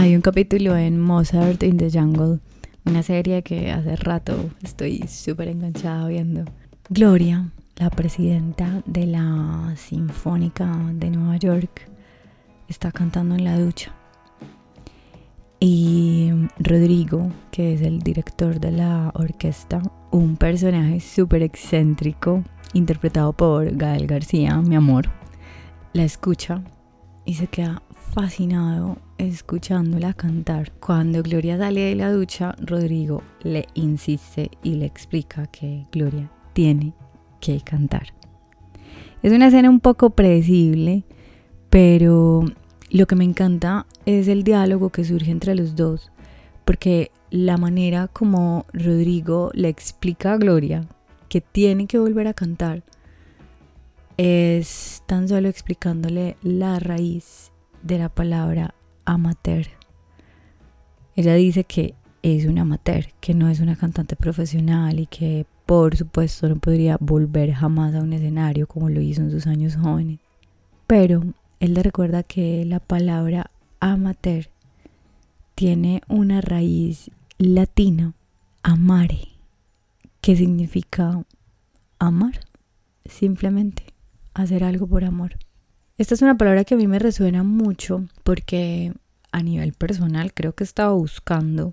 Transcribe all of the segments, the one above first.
Hay un capítulo en Mozart in the Jungle, una serie que hace rato estoy súper enganchada viendo. Gloria, la presidenta de la Sinfónica de Nueva York, está cantando en la ducha. Y Rodrigo, que es el director de la orquesta, un personaje súper excéntrico, interpretado por Gael García, mi amor, la escucha y se queda fascinado escuchándola cantar. Cuando Gloria sale de la ducha, Rodrigo le insiste y le explica que Gloria tiene que cantar. Es una escena un poco predecible, pero lo que me encanta es el diálogo que surge entre los dos, porque la manera como Rodrigo le explica a Gloria que tiene que volver a cantar es tan solo explicándole la raíz de la palabra amateur. Ella dice que es una amateur, que no es una cantante profesional y que por supuesto no podría volver jamás a un escenario como lo hizo en sus años jóvenes. Pero él le recuerda que la palabra amateur tiene una raíz latina, amare, que significa amar, simplemente hacer algo por amor. Esta es una palabra que a mí me resuena mucho porque a nivel personal creo que estaba buscando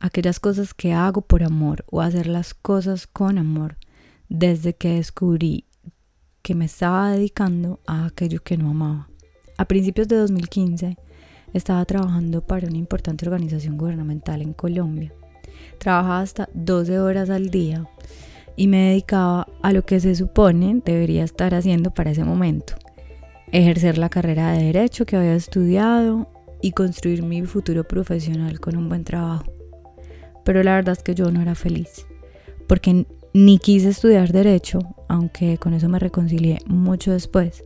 aquellas cosas que hago por amor o hacer las cosas con amor desde que descubrí que me estaba dedicando a aquello que no amaba. A principios de 2015 estaba trabajando para una importante organización gubernamental en Colombia. Trabajaba hasta 12 horas al día y me dedicaba a lo que se supone debería estar haciendo para ese momento, ejercer la carrera de derecho que había estudiado y construir mi futuro profesional con un buen trabajo. Pero la verdad es que yo no era feliz, porque ni quise estudiar derecho, aunque con eso me reconcilié mucho después,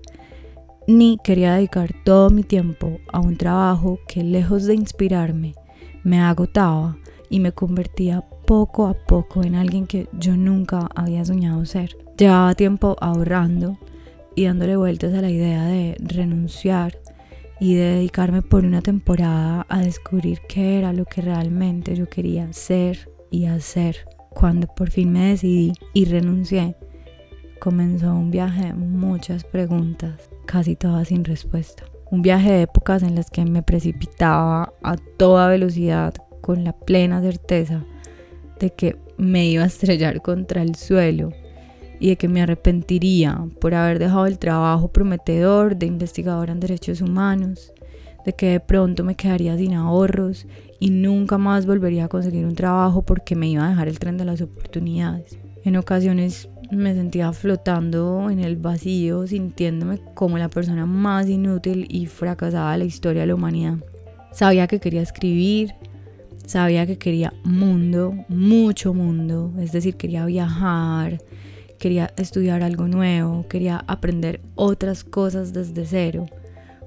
ni quería dedicar todo mi tiempo a un trabajo que lejos de inspirarme, me agotaba y me convertía poco a poco en alguien que yo nunca había soñado ser. Llevaba tiempo ahorrando y dándole vueltas a la idea de renunciar y de dedicarme por una temporada a descubrir qué era lo que realmente yo quería ser y hacer. Cuando por fin me decidí y renuncié, comenzó un viaje de muchas preguntas, casi todas sin respuesta. Un viaje de épocas en las que me precipitaba a toda velocidad con la plena certeza de que me iba a estrellar contra el suelo y de que me arrepentiría por haber dejado el trabajo prometedor de investigadora en derechos humanos, de que de pronto me quedaría sin ahorros y nunca más volvería a conseguir un trabajo porque me iba a dejar el tren de las oportunidades. En ocasiones me sentía flotando en el vacío, sintiéndome como la persona más inútil y fracasada de la historia de la humanidad. Sabía que quería escribir, sabía que quería mundo, mucho mundo, es decir, quería viajar, quería estudiar algo nuevo, quería aprender otras cosas desde cero,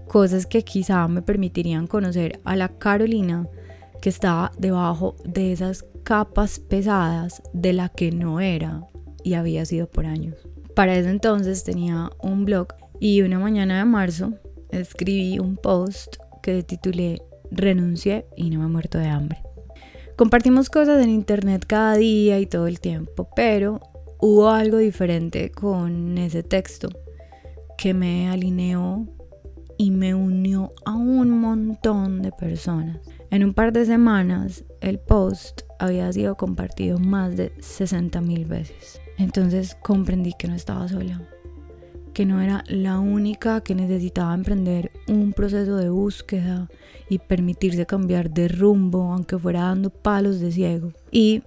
cosas que quizá me permitirían conocer a la Carolina que estaba debajo de esas capas pesadas de la que no era y había sido por años. Para ese entonces tenía un blog y una mañana de marzo escribí un post que titulé Renuncié y no me he muerto de hambre. Compartimos cosas en internet cada día y todo el tiempo, pero hubo algo diferente con ese texto que me alineó y me unió a un montón de personas. En un par de semanas el post había sido compartido más de 60 mil veces. Entonces comprendí que no estaba sola, que no era la única que necesitaba emprender un proceso de búsqueda y permitirse cambiar de rumbo aunque fuera dando palos de ciego y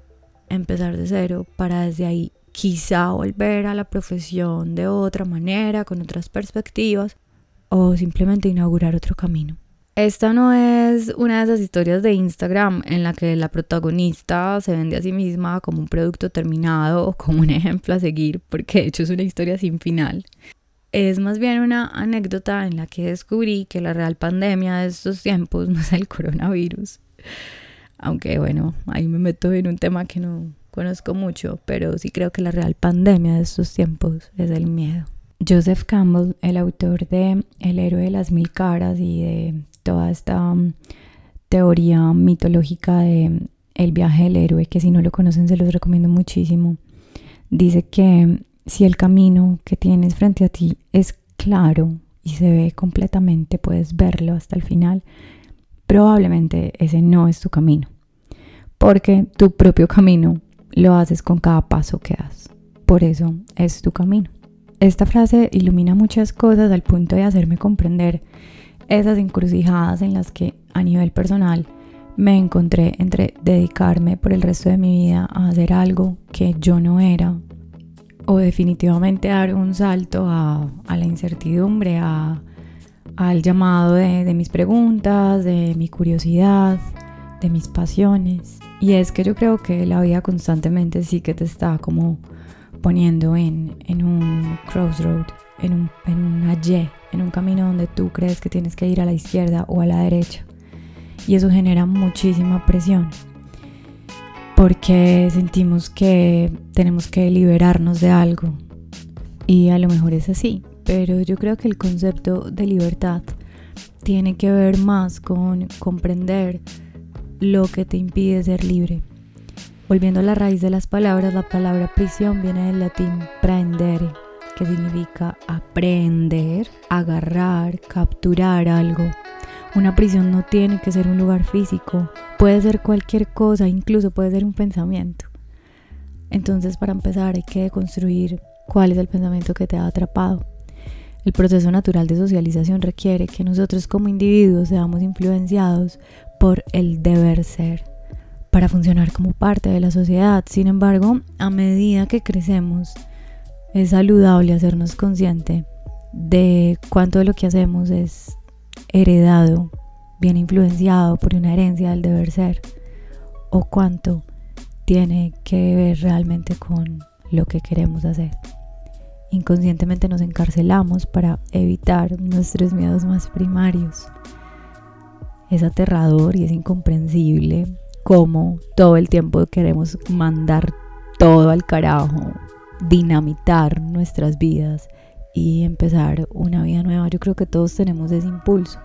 empezar de cero para desde ahí quizá volver a la profesión de otra manera, con otras perspectivas, o simplemente inaugurar otro camino. Esta no es una de esas historias de Instagram en la que la protagonista se vende a sí misma como un producto terminado o como un ejemplo a seguir, porque de hecho es una historia sin final. Es más bien una anécdota en la que descubrí que la real pandemia de estos tiempos no es el coronavirus. Aunque bueno, ahí me meto en un tema que no, conozco mucho, pero sí creo que la real pandemia de estos tiempos es el miedo. Joseph Campbell, el autor de El héroe de las mil caras y de toda esta um, teoría mitológica de el viaje del héroe, que si no lo conocen se los recomiendo muchísimo. Dice que si el camino que tienes frente a ti es claro y se ve completamente, puedes verlo hasta el final, probablemente ese no es tu camino. Porque tu propio camino lo haces con cada paso que das. Por eso es tu camino. Esta frase ilumina muchas cosas al punto de hacerme comprender esas encrucijadas en las que a nivel personal me encontré entre dedicarme por el resto de mi vida a hacer algo que yo no era o definitivamente dar un salto a, la incertidumbre, al llamado de, de mis preguntas, de mi curiosidad, de mis pasiones. Y es que yo creo que la vida constantemente sí que te está como poniendo en, en un crossroad, en, un, en una Y, en un camino donde tú crees que tienes que ir a la izquierda o a la derecha. Y eso genera muchísima presión porque sentimos que tenemos que liberarnos de algo. Y a lo mejor es así, pero yo creo que el concepto de libertad tiene que ver más con comprender lo que te impide ser libre. Volviendo a la raíz de las palabras, la palabra prisión viene del latín prendere, que significa aprender, agarrar, capturar algo. Una prisión no tiene que ser un lugar físico, puede ser cualquier cosa, incluso puede ser un pensamiento. Entonces, para empezar, hay que construir cuál es el pensamiento que te ha atrapado. El proceso natural de socialización requiere que nosotros como individuos seamos influenciados por el deber ser para funcionar como parte de la sociedad. Sin embargo, a medida que crecemos, es saludable hacernos consciente de cuánto de lo que hacemos es heredado, bien influenciado por una herencia del deber ser, o cuánto tiene que ver realmente con lo que queremos hacer. Inconscientemente nos encarcelamos para evitar nuestros miedos más primarios. Es aterrador y es incomprensible cómo todo el tiempo queremos mandar todo al carajo, dinamitar nuestras vidas y empezar una vida nueva. Yo creo que todos tenemos ese impulso.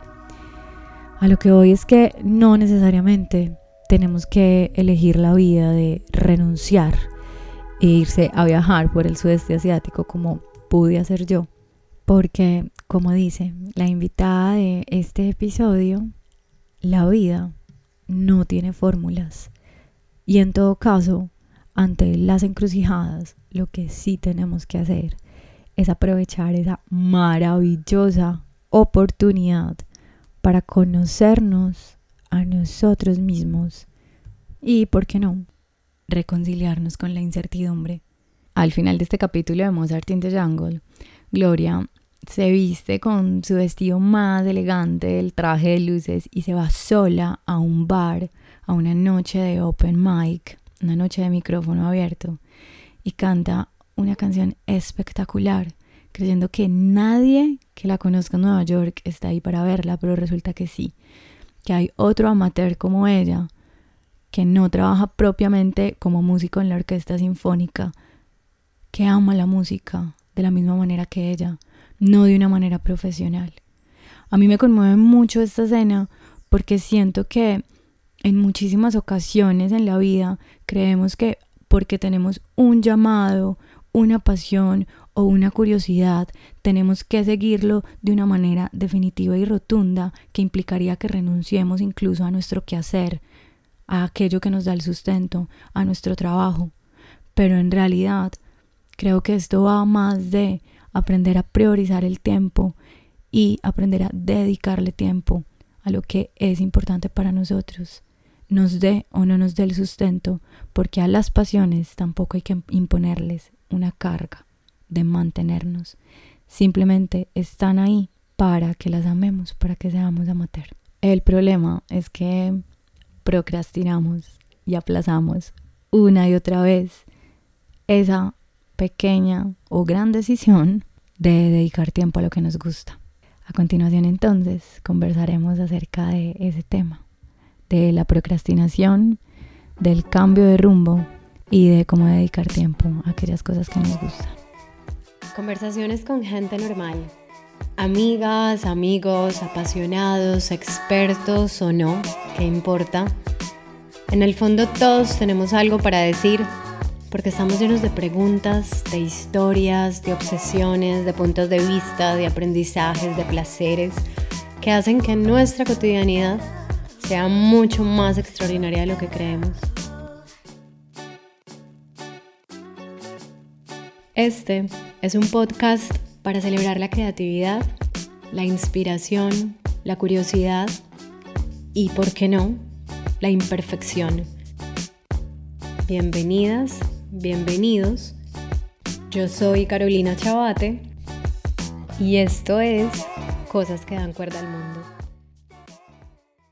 A lo que voy es que no necesariamente tenemos que elegir la vida de renunciar e irse a viajar por el sudeste asiático como pude hacer yo. Porque, como dice la invitada de este episodio, la vida no tiene fórmulas. Y en todo caso, ante las encrucijadas, lo que sí tenemos que hacer es aprovechar esa maravillosa oportunidad para conocernos a nosotros mismos y, ¿por qué no?, reconciliarnos con la incertidumbre. Al final de este capítulo de Mozart in the Jungle, Gloria se viste con su vestido más elegante, el traje de luces y se va sola a un bar, a una noche de open mic, una noche de micrófono abierto y canta una canción espectacular, creyendo que nadie que la conozca en Nueva York está ahí para verla, pero resulta que sí, que hay otro amateur como ella, que no trabaja propiamente como músico en la orquesta sinfónica, que ama la música de la misma manera que ella, no de una manera profesional. A mí me conmueve mucho esta escena porque siento que en muchísimas ocasiones en la vida creemos que porque tenemos un llamado, una pasión o una curiosidad, tenemos que seguirlo de una manera definitiva y rotunda que implicaría que renunciemos incluso a nuestro quehacer, a aquello que nos da el sustento, a nuestro trabajo. Pero en realidad creo que esto va más de aprender a priorizar el tiempo y aprender a dedicarle tiempo a lo que es importante para nosotros nos dé o no nos dé el sustento, porque a las pasiones tampoco hay que imponerles una carga de mantenernos. Simplemente están ahí para que las amemos, para que seamos amateur. El problema es que procrastinamos y aplazamos una y otra vez esa pequeña o gran decisión de dedicar tiempo a lo que nos gusta. A continuación entonces conversaremos acerca de ese tema de la procrastinación, del cambio de rumbo y de cómo dedicar tiempo a aquellas cosas que nos gustan. Conversaciones con gente normal, Amigas, amigos, apasionados, expertos o no, ¿qué importa? En el fondo todos tenemos algo para decir porque estamos llenos de preguntas, de historias, de obsesiones, de puntos de vista, de aprendizajes, de placeres que hacen que nuestra cotidianidad sea mucho más extraordinaria de lo que creemos. Este es un podcast para celebrar la creatividad, la inspiración, la curiosidad y, ¿por qué no?, la imperfección. Bienvenidas, bienvenidos. Yo soy Carolina Chabate y esto es Cosas que dan cuerda al mundo.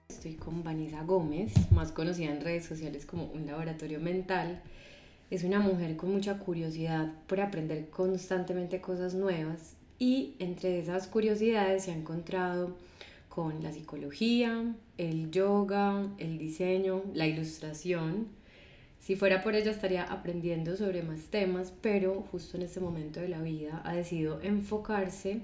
Estoy con Vanessa Gómez, más conocida en redes sociales como un laboratorio mental. Es una mujer con mucha curiosidad por aprender constantemente cosas nuevas y entre esas curiosidades se ha encontrado con la psicología, el yoga, el diseño, la ilustración. Si fuera por ella estaría aprendiendo sobre más temas, pero justo en este momento de la vida ha decidido enfocarse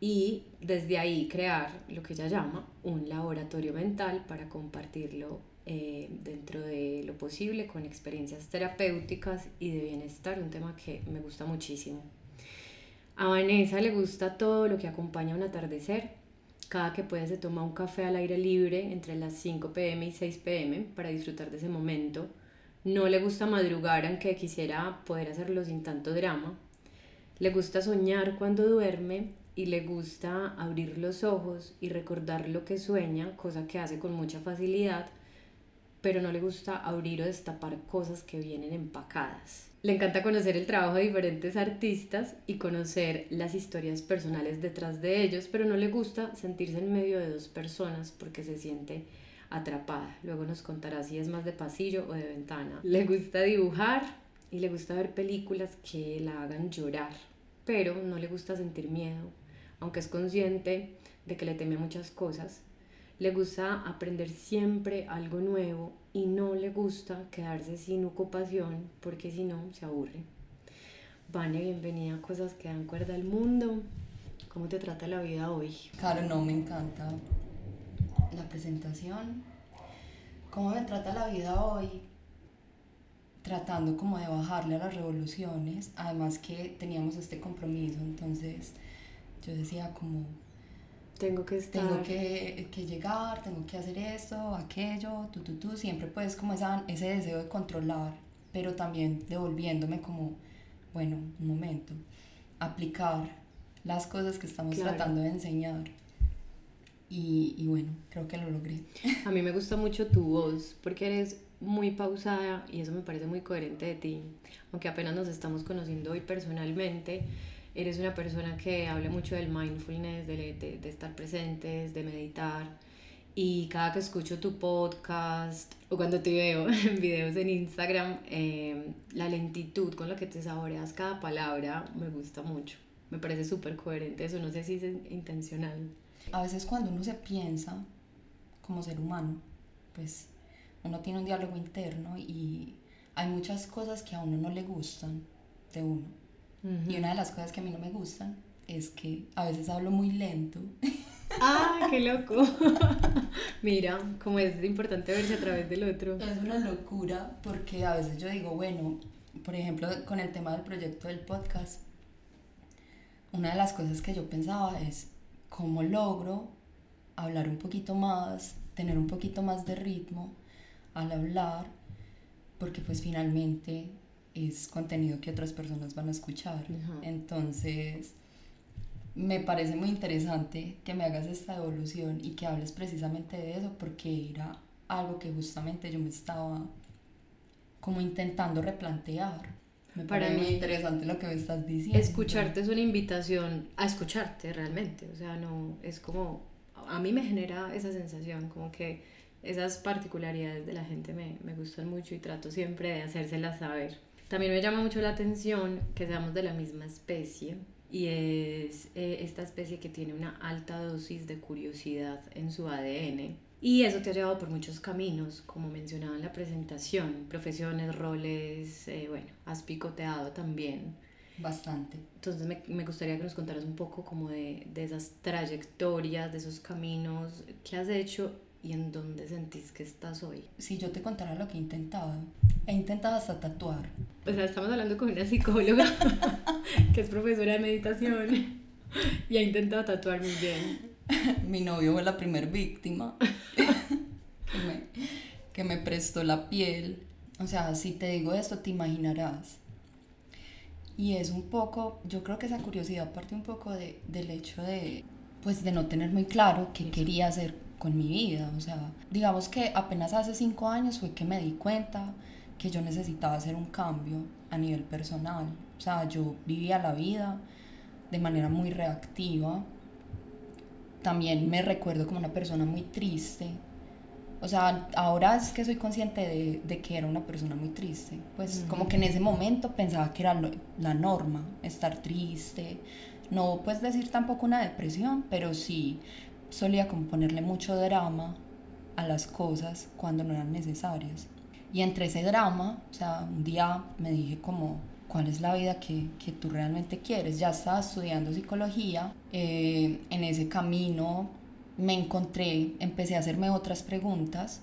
y desde ahí crear lo que ella llama un laboratorio mental para compartirlo eh, dentro de lo posible con experiencias terapéuticas y de bienestar, un tema que me gusta muchísimo. A Vanessa le gusta todo lo que acompaña un atardecer. Cada que puede se toma un café al aire libre entre las 5 pm y 6 pm para disfrutar de ese momento. No le gusta madrugar aunque quisiera poder hacerlo sin tanto drama. Le gusta soñar cuando duerme y le gusta abrir los ojos y recordar lo que sueña, cosa que hace con mucha facilidad, pero no le gusta abrir o destapar cosas que vienen empacadas. Le encanta conocer el trabajo de diferentes artistas y conocer las historias personales detrás de ellos, pero no le gusta sentirse en medio de dos personas porque se siente atrapada. Luego nos contará si es más de pasillo o de ventana. Le gusta dibujar y le gusta ver películas que la hagan llorar, pero no le gusta sentir miedo aunque es consciente de que le teme muchas cosas, le gusta aprender siempre algo nuevo y no le gusta quedarse sin ocupación porque si no se aburre. Vane, bienvenida a Cosas que dan cuerda al mundo. ¿Cómo te trata la vida hoy? Claro, no, me encanta la presentación. ¿Cómo me trata la vida hoy? Tratando como de bajarle a las revoluciones, además que teníamos este compromiso, entonces yo decía como, tengo que estar. Tengo que, que, llegar, tengo que hacer esto, aquello, tú, tú, tú. Siempre pues como esa, ese deseo de controlar, pero también devolviéndome como, bueno, un momento, aplicar las cosas que estamos tratando de enseñar. Y, y bueno, creo que lo logré. A mí me gusta mucho tu voz, porque eres muy pausada y eso me parece muy coherente de ti. Aunque apenas nos estamos conociendo hoy personalmente, eres una persona que habla mucho del mindfulness, de, de, estar presentes, de meditar. Y cada que escucho tu podcast o cuando te veo en videos en Instagram, em, la lentitud con la que te saboreas cada palabra me gusta mucho. Me parece súper coherente eso, no sé si es intencional. A veces cuando uno se piensa como ser humano, pues uno tiene un diálogo interno y hay muchas cosas que a uno no le gustan de uno y una de las cosas que a mí no me gustan es que a veces hablo muy lento. ¡Ah, qué loco! Mira, como es importante verse a través del otro. Es una locura porque a veces yo digo, bueno, por ejemplo, con el tema del proyecto del podcast, una de las cosas que yo pensaba es cómo logro hablar un poquito más, tener un poquito más de ritmo al hablar, porque pues finalmente es contenido que otras personas van a escuchar. Entonces, me parece muy interesante que me hagas esta evolución y que hables precisamente de eso, porque era algo que justamente yo me estaba como intentando replantear. Me parece muy interesante lo que me estás diciendo. Escucharte es una invitación a escucharte realmente, o sea, no es como a mí me genera esa sensación como que esas particularidades de la gente me, me gustan mucho y trato siempre de hacérselas saber. También me llama mucho la atención que seamos de la misma especie y es eh, esta especie que tiene una alta dosis de curiosidad en su ADN. Y eso te ha llevado por muchos caminos, como mencionaba en la presentación, profesiones, roles, eh, bueno, has picoteado también. Bastante. Entonces me, me, gustaría que nos contaras un poco como de, de esas trayectorias, de esos caminos que has hecho y en dónde sentís que estás hoy. Si yo te contara lo que he intentado, he intentado hasta tatuar. O sea, estamos hablando con una psicóloga que es profesora de meditación y ha intentado tatuar muy bien. Mi novio fue la primer víctima que, me, que me prestó la piel. O sea, si te digo esto, te imaginarás. Y es un poco, yo creo que esa curiosidad parte un poco de, del hecho de, pues, de no tener muy claro qué quería hacer con mi vida. O sea, digamos que apenas hace cinco años fue que me di cuenta que yo necesitaba hacer un cambio a nivel personal. O sea, yo vivía la vida de manera muy reactiva. También me recuerdo como una persona muy triste. O sea, ahora es que soy consciente de, de que era una persona muy triste. Pues como que en ese momento pensaba que era la norma, estar triste. No puedes decir tampoco una depresión, pero sí solía como ponerle mucho drama a las cosas cuando no eran necesarias. Y entre ese drama, o sea, un día me dije como, ¿cuál es la vida que, que tú realmente quieres? Ya estaba estudiando psicología, eh, en ese camino me encontré, empecé a hacerme otras preguntas,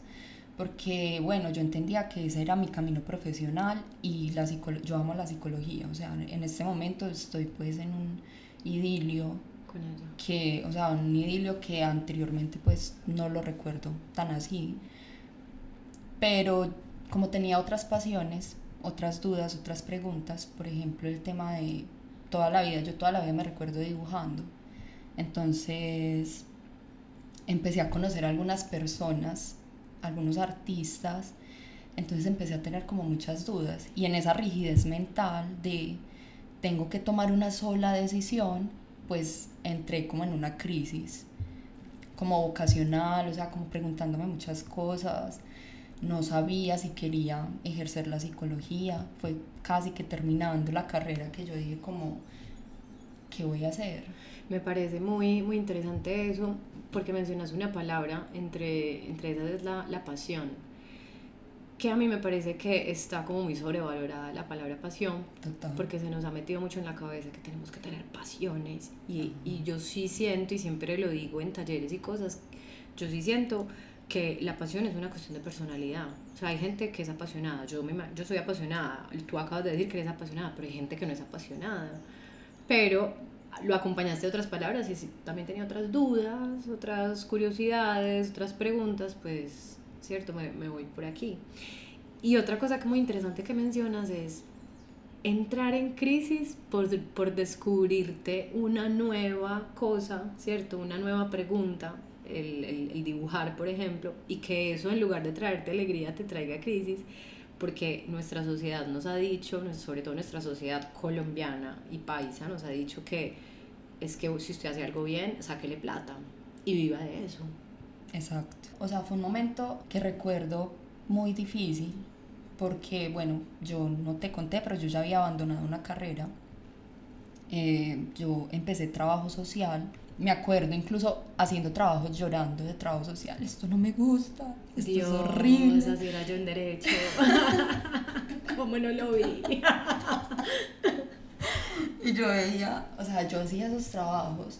porque bueno, yo entendía que ese era mi camino profesional y la yo amo la psicología, o sea, en este momento estoy pues en un idilio que, o sea, un idilio que anteriormente pues no lo recuerdo tan así. Pero como tenía otras pasiones, otras dudas, otras preguntas, por ejemplo, el tema de toda la vida, yo toda la vida me recuerdo dibujando. Entonces empecé a conocer a algunas personas, algunos artistas, entonces empecé a tener como muchas dudas y en esa rigidez mental de tengo que tomar una sola decisión, pues entré como en una crisis, como vocacional, o sea, como preguntándome muchas cosas. No sabía si quería ejercer la psicología. Fue casi que terminando la carrera que yo dije como, ¿qué voy a hacer? Me parece muy, muy interesante eso, porque mencionas una palabra, entre, entre esas es la, la pasión que a mí me parece que está como muy sobrevalorada la palabra pasión, porque se nos ha metido mucho en la cabeza que tenemos que tener pasiones y, y, yo sí siento, y siempre lo digo en talleres y cosas, yo sí siento que la pasión es una cuestión de personalidad. O sea, hay gente que es apasionada, yo, me, yo soy apasionada, tú acabas de decir que eres apasionada, pero hay gente que no es apasionada. Pero lo acompañaste de otras palabras y si también tenía otras dudas, otras curiosidades, otras preguntas, pues ¿cierto? Me, me voy por aquí. Y otra cosa que muy interesante que mencionas es entrar en crisis por, por, descubrirte una nueva cosa, ¿cierto? Una nueva pregunta, el, el, el, dibujar, por ejemplo, y que eso en lugar de traerte alegría te traiga crisis, porque nuestra sociedad nos ha dicho, sobre todo nuestra sociedad colombiana y paisa, nos ha dicho que es que si usted hace algo bien, sáquele plata y viva de eso. Exacto. O sea, fue un momento que recuerdo muy difícil porque, bueno, yo no te conté, pero yo ya había abandonado una carrera. Eh, yo empecé trabajo social. Me acuerdo incluso haciendo trabajos llorando de trabajo social. Esto no me gusta. Esto es horrible. Así era yo en derecho. ¿Cómo no lo vi? y yo veía, o sea, yo hacía esos trabajos,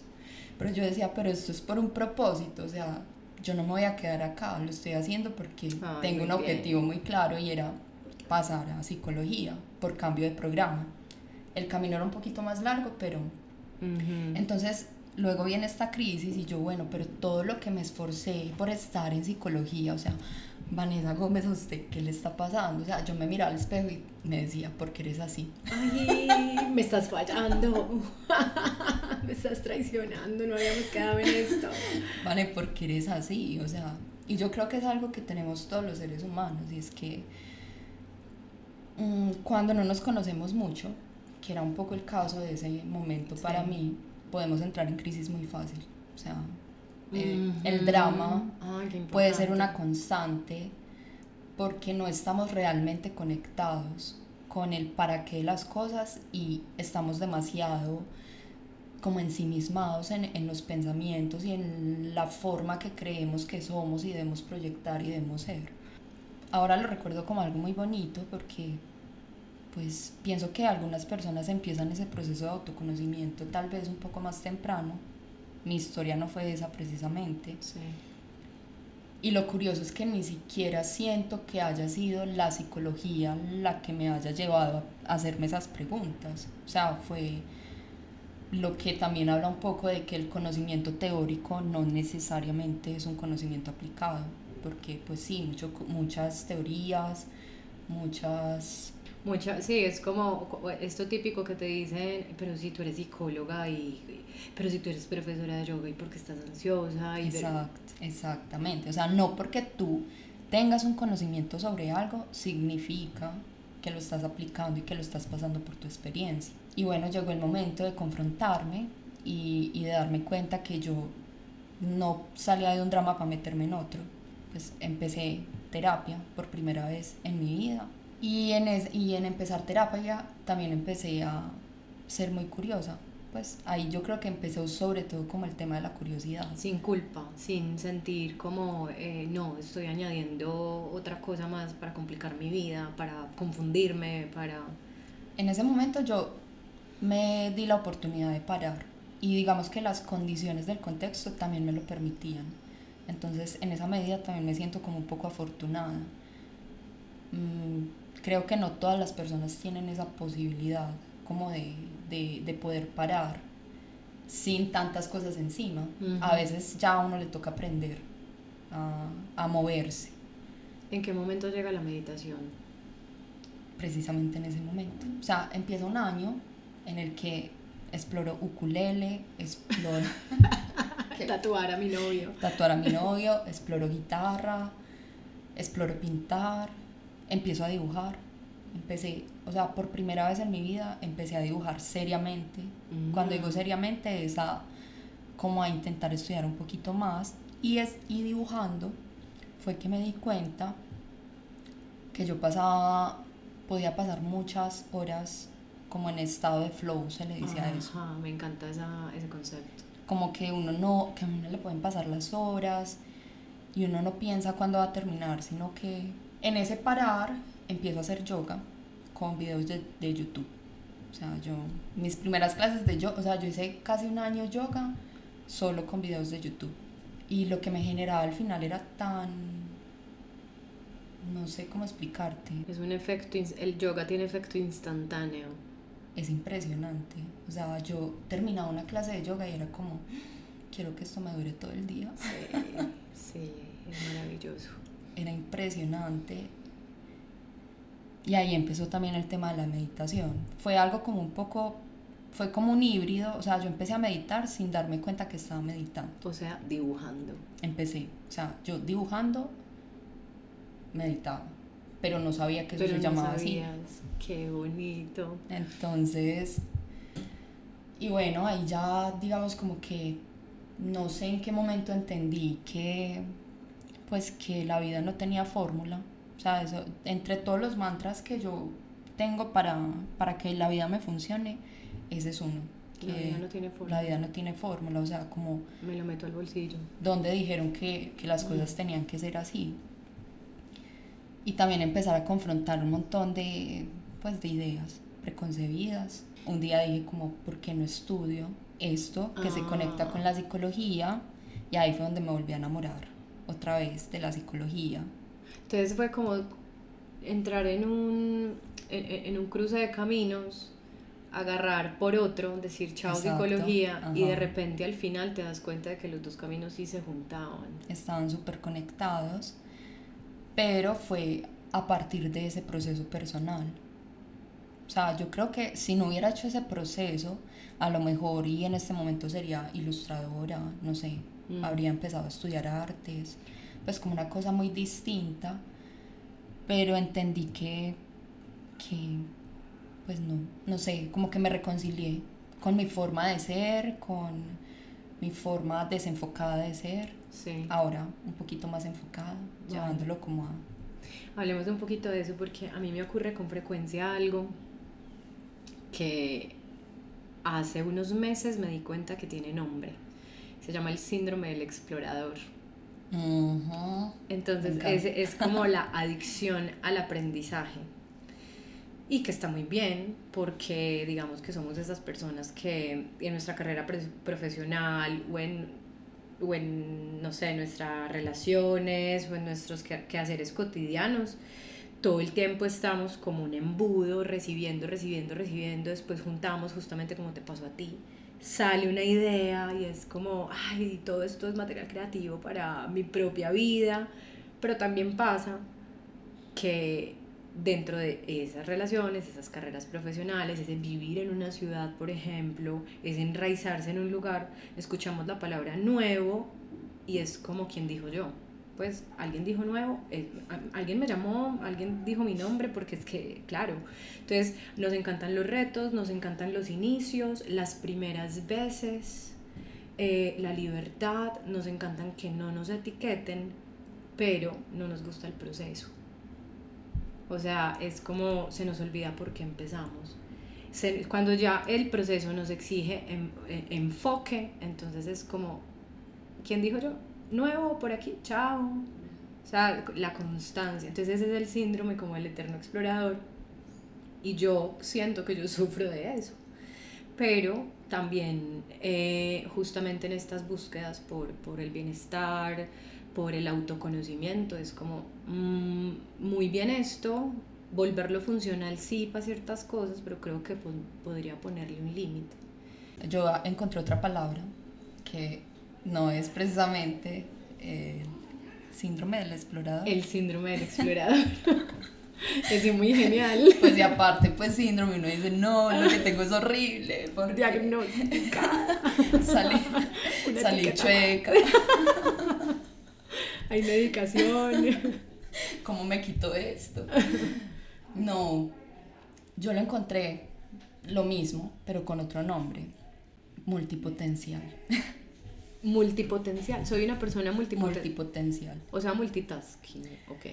pero yo decía, pero esto es por un propósito, o sea, yo no me voy a quedar acá, lo estoy haciendo porque tengo un objetivo muy claro y era pasar a psicología por cambio de programa. El camino era un poquito más largo, pero... Entonces, luego viene esta crisis y yo, bueno, pero todo lo que me esforcé por estar en psicología, o sea, Vanessa Gómez, ¿a usted qué le está pasando? O sea, yo me miraba al espejo y me decía, ¿por qué eres así? Ay, me estás fallando, me estás traicionando, no habíamos quedado en esto. Vale, ¿por qué eres así? O sea, y yo creo que es algo que tenemos todos los seres humanos, y es que mm, cuando no nos conocemos mucho, que era un poco el caso de ese momento para mí, podemos entrar en crisis muy fácil. O sea, eh, el drama puede ser una constante porque no estamos realmente conectados con el para qué las cosas y estamos demasiado como ensimismados en, en los pensamientos y en la forma que creemos que somos y debemos proyectar y debemos ser. Ahora lo recuerdo como algo muy bonito porque pues pienso que algunas personas empiezan ese proceso de autoconocimiento tal vez un poco más temprano. Mi historia no fue esa precisamente. Sí. Y lo curioso es que ni siquiera siento que haya sido la psicología la que me haya llevado a hacerme esas preguntas. O sea, fue lo que también habla un poco de que el conocimiento teórico no necesariamente es un conocimiento aplicado, porque pues sí, mucho, muchas teorías, muchas Mucha, sí, es como esto típico que te dicen, pero si tú eres psicóloga y, pero si tú eres profesora de yoga y porque estás ansiosa. Y exactamente. O sea, no porque tú tengas un conocimiento sobre algo significa que lo estás aplicando y que lo estás pasando por tu experiencia. Y bueno, llegó el momento de confrontarme y, y de darme cuenta que yo no salía de un drama para meterme en otro. Pues empecé terapia por primera vez en mi vida y en, y en empezar terapia también empecé a ser muy curiosa. Pues ahí yo creo que empezó sobre todo como el tema de la curiosidad. Sin culpa, sin sentir como, eh, no, estoy añadiendo otra cosa más para complicar mi vida, para confundirme, para... En ese momento yo me di la oportunidad de parar y digamos que las condiciones del contexto también me lo permitían. Entonces en esa medida también me siento como un poco afortunada. Mm, creo que no todas las personas tienen esa posibilidad como de, de, de poder parar sin tantas cosas encima. A veces ya a uno le toca aprender a, a moverse. ¿En qué momento llega la meditación? Precisamente en ese momento. O sea, empieza un año en el que exploro ukulele, exploro... tatuar a mi novio. Tatuar a mi novio, exploro guitarra, exploro pintar, empiezo a dibujar. Empecé, o sea, por primera vez en mi vida empecé a dibujar seriamente. Cuando digo mm. seriamente es a como a intentar estudiar un poquito más y es y dibujando fue que me di cuenta que yo pasaba podía pasar muchas horas como en estado de flow se le dice a eso me encanta esa, ese concepto como que uno no que a uno le pueden pasar las horas y uno no piensa cuándo va a terminar sino que en ese parar empiezo a hacer yoga con videos de, de YouTube. O sea, yo, mis primeras clases de yoga, o sea, yo hice casi un año yoga solo con videos de YouTube. Y lo que me generaba al final era tan... No sé cómo explicarte. Es un efecto, el yoga tiene efecto instantáneo. Es impresionante. O sea, yo terminaba una clase de yoga y era como, quiero que esto me dure todo el día. Sí, sí, es maravilloso era impresionante. Y ahí empezó también el tema de la meditación. Fue algo como un poco, fue como un híbrido, o sea, yo empecé a meditar sin darme cuenta que estaba meditando. O sea, dibujando. Empecé, o sea, yo dibujando, meditaba, pero no sabía que eso se llamaba así. Qué bonito. Entonces, y bueno, ahí ya digamos como que no sé en qué momento entendí que pues que la vida no tenía fórmula. O sea, eso, entre todos los mantras que yo tengo para, para que la vida me funcione, ese es uno. Que la vida no tiene fórmula. La vida no tiene fórmula, o sea, como... Me lo meto al bolsillo. Donde dijeron que, que las cosas tenían que ser así. Y también empezar a confrontar un montón de, pues, de ideas preconcebidas. Un día dije como, ¿por qué no estudio esto que se conecta ah. con la psicología? Y ahí fue donde me volví a enamorar otra vez de la psicología. Entonces fue como entrar en un, en, un cruce de caminos, agarrar por otro, decir chao psicología y de repente al final te das cuenta de que los dos caminos sí se juntaban. Estaban súper conectados, pero fue a partir de ese proceso personal. O sea, yo creo que si no hubiera hecho ese proceso, a lo mejor y en este momento sería ilustradora, no sé, Mm. habría empezado a estudiar artes, pues como una cosa muy distinta, pero entendí que, que pues no, no sé, como que me reconcilié con mi forma de ser, con mi forma desenfocada de ser. Sí. Ahora un poquito más enfocada, llevándolo como a... Hablemos un poquito de eso porque a mí me ocurre con frecuencia algo que hace unos meses me di cuenta que tiene nombre se llama el síndrome del explorador. Entonces es, es, como la adicción al aprendizaje. y que está muy bien porque digamos que somos esas personas que en nuestra carrera profesional o en, o en, no sé, nuestras relaciones o en nuestros quehaceres cotidianos, todo el tiempo estamos como un embudo, recibiendo, recibiendo, recibiendo, después juntamos justamente como te pasó a ti, sale una idea y es como, ay, todo esto es material creativo para mi propia vida, pero también pasa que dentro de esas relaciones, esas carreras profesionales, ese vivir en una ciudad, por ejemplo, es enraizarse en un lugar, escuchamos la palabra nuevo y es como quien dijo yo. Pues alguien dijo nuevo, eh, alguien me llamó, alguien dijo mi nombre, porque es que, claro, entonces nos encantan los retos, nos encantan los inicios, las primeras veces, eh, la libertad, nos encantan que no nos etiqueten, pero no nos gusta el proceso o sea, es como se nos olvida por qué empezamos. cuando ya el proceso nos exige enfoque, entonces es como, ¿quién dijo yo? Nuevo por aquí, chao. O sea, la constancia. Entonces ese es el síndrome como el eterno explorador. Y yo siento que yo sufro de eso. Pero también eh, justamente en estas búsquedas por, por el bienestar, por el autoconocimiento. Es como, mm, muy bien esto, volverlo funcional sí para ciertas cosas, pero creo que podría ponerle un límite. Yo encontré otra palabra que no es precisamente el síndrome del explorador. El síndrome del explorador. es muy genial. Pues y aparte, pues síndrome, uno dice, no, lo que tengo es horrible. Diagnosticada. salí, salí chueca hay medicación. ¿Cómo me quito esto? No, yo lo encontré lo mismo, pero con otro nombre, multipotencial. Multipotencial, soy una persona multipotencial. Multipotencial. O sea, multitasking, ok.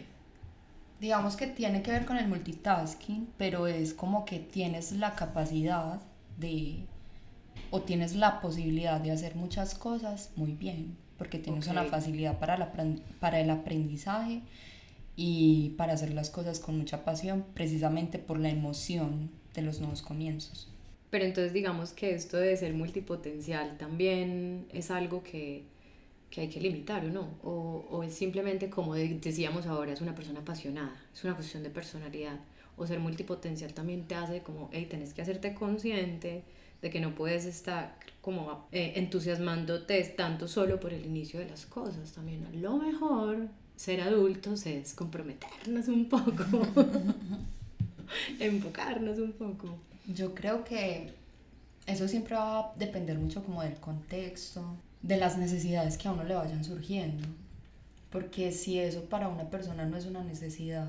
Digamos que tiene que ver con el multitasking, pero es como que tienes la capacidad de, o tienes la posibilidad de hacer muchas cosas muy bien porque tienes una facilidad para, la, para el aprendizaje y para hacer las cosas con mucha pasión, precisamente por la emoción de los nuevos comienzos. Pero entonces digamos que esto de ser multipotencial también es algo que, que hay que limitar o no, o, o, es simplemente como decíamos ahora, es una persona apasionada, es una cuestión de personalidad, o ser multipotencial también te hace como, hey, tenés que hacerte consciente de que no puedes estar como eh, entusiasmándote tanto solo por el inicio de las cosas. También a lo mejor ser adultos es comprometernos un poco, enfocarnos un poco. Yo creo que eso siempre va a depender mucho como del contexto, de las necesidades que a uno le vayan surgiendo. Porque si eso para una persona no es una necesidad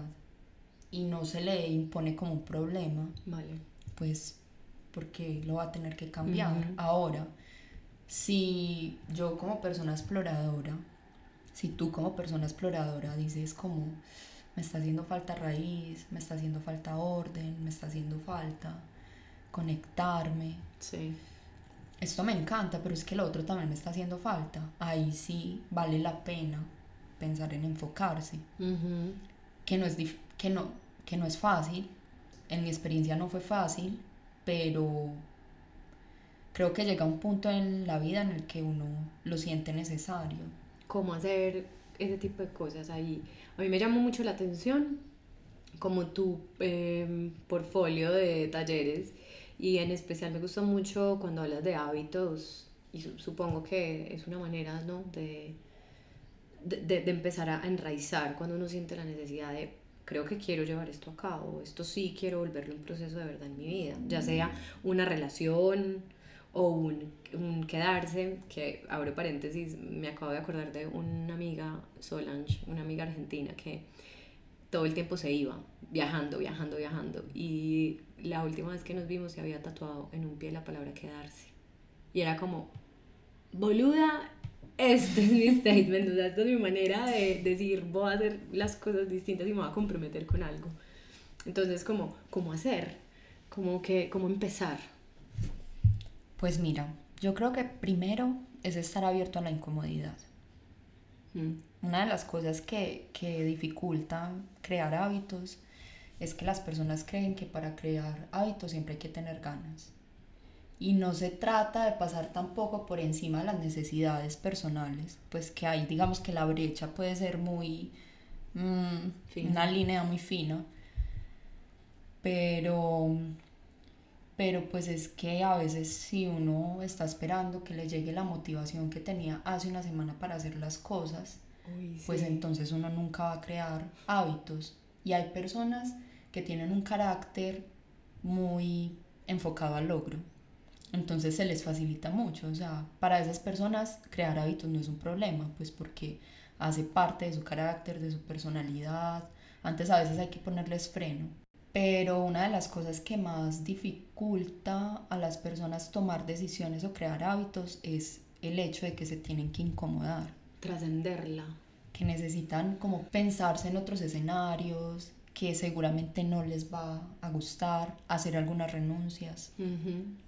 y no se le impone como un problema, vale. pues porque lo va a tener que cambiar. Ahora, si yo como persona exploradora, si tú como persona exploradora dices como me está haciendo falta raíz, me está haciendo falta orden, me está haciendo falta conectarme. Sí. Esto me encanta, pero es que lo otro también me está haciendo falta. Ahí sí vale la pena pensar en enfocarse. que, no es que, no, que no es fácil. En mi experiencia no fue fácil, pero creo que llega un punto en la vida en el que uno lo siente necesario. ¿Cómo hacer ese tipo de cosas ahí? A mí me llamó mucho la atención como tu eh, portfolio de talleres y en especial me gustó mucho cuando hablas de hábitos y supongo que es una manera ¿no? de, de, de empezar a enraizar cuando uno siente la necesidad de creo que quiero llevar esto a cabo, esto sí quiero volverlo un proceso de verdad en mi vida, ya sea una relación o un, un, quedarse, que abro paréntesis, me acabo de acordar de una amiga, Solange, una amiga argentina que todo el tiempo se iba, viajando, viajando, viajando, y la última vez que nos vimos se había tatuado en un pie la palabra quedarse. Y era como, boluda, este es mi statement, o sea, esta es mi manera de decir, voy a hacer las cosas distintas y me voy a comprometer con algo. Entonces, como, ¿cómo hacer? ¿Cómo, que, ¿Cómo empezar? Pues mira, yo creo que primero es estar abierto a la incomodidad. Mm. Una de las cosas que, que dificulta crear hábitos es que las personas creen que para crear hábitos siempre hay que tener ganas. Y no se trata de pasar tampoco por encima de las necesidades personales, pues que hay, digamos que la brecha puede ser muy, mm, una línea muy fina, pero, pero pues es que a veces si uno está esperando que le llegue la motivación que tenía hace una semana para hacer las cosas, pues entonces uno nunca va a crear hábitos. Y hay personas que tienen un carácter muy enfocado al logro. Entonces se les facilita mucho. O sea, para esas personas crear hábitos no es un problema, pues porque hace parte de su carácter, de su personalidad. Antes a veces hay que ponerles freno. Pero una de las cosas que más dificulta a las personas tomar decisiones o crear hábitos es el hecho de que se tienen que incomodar. Trascenderla. Que necesitan como pensarse en otros escenarios, que seguramente no les va a gustar, hacer algunas renuncias.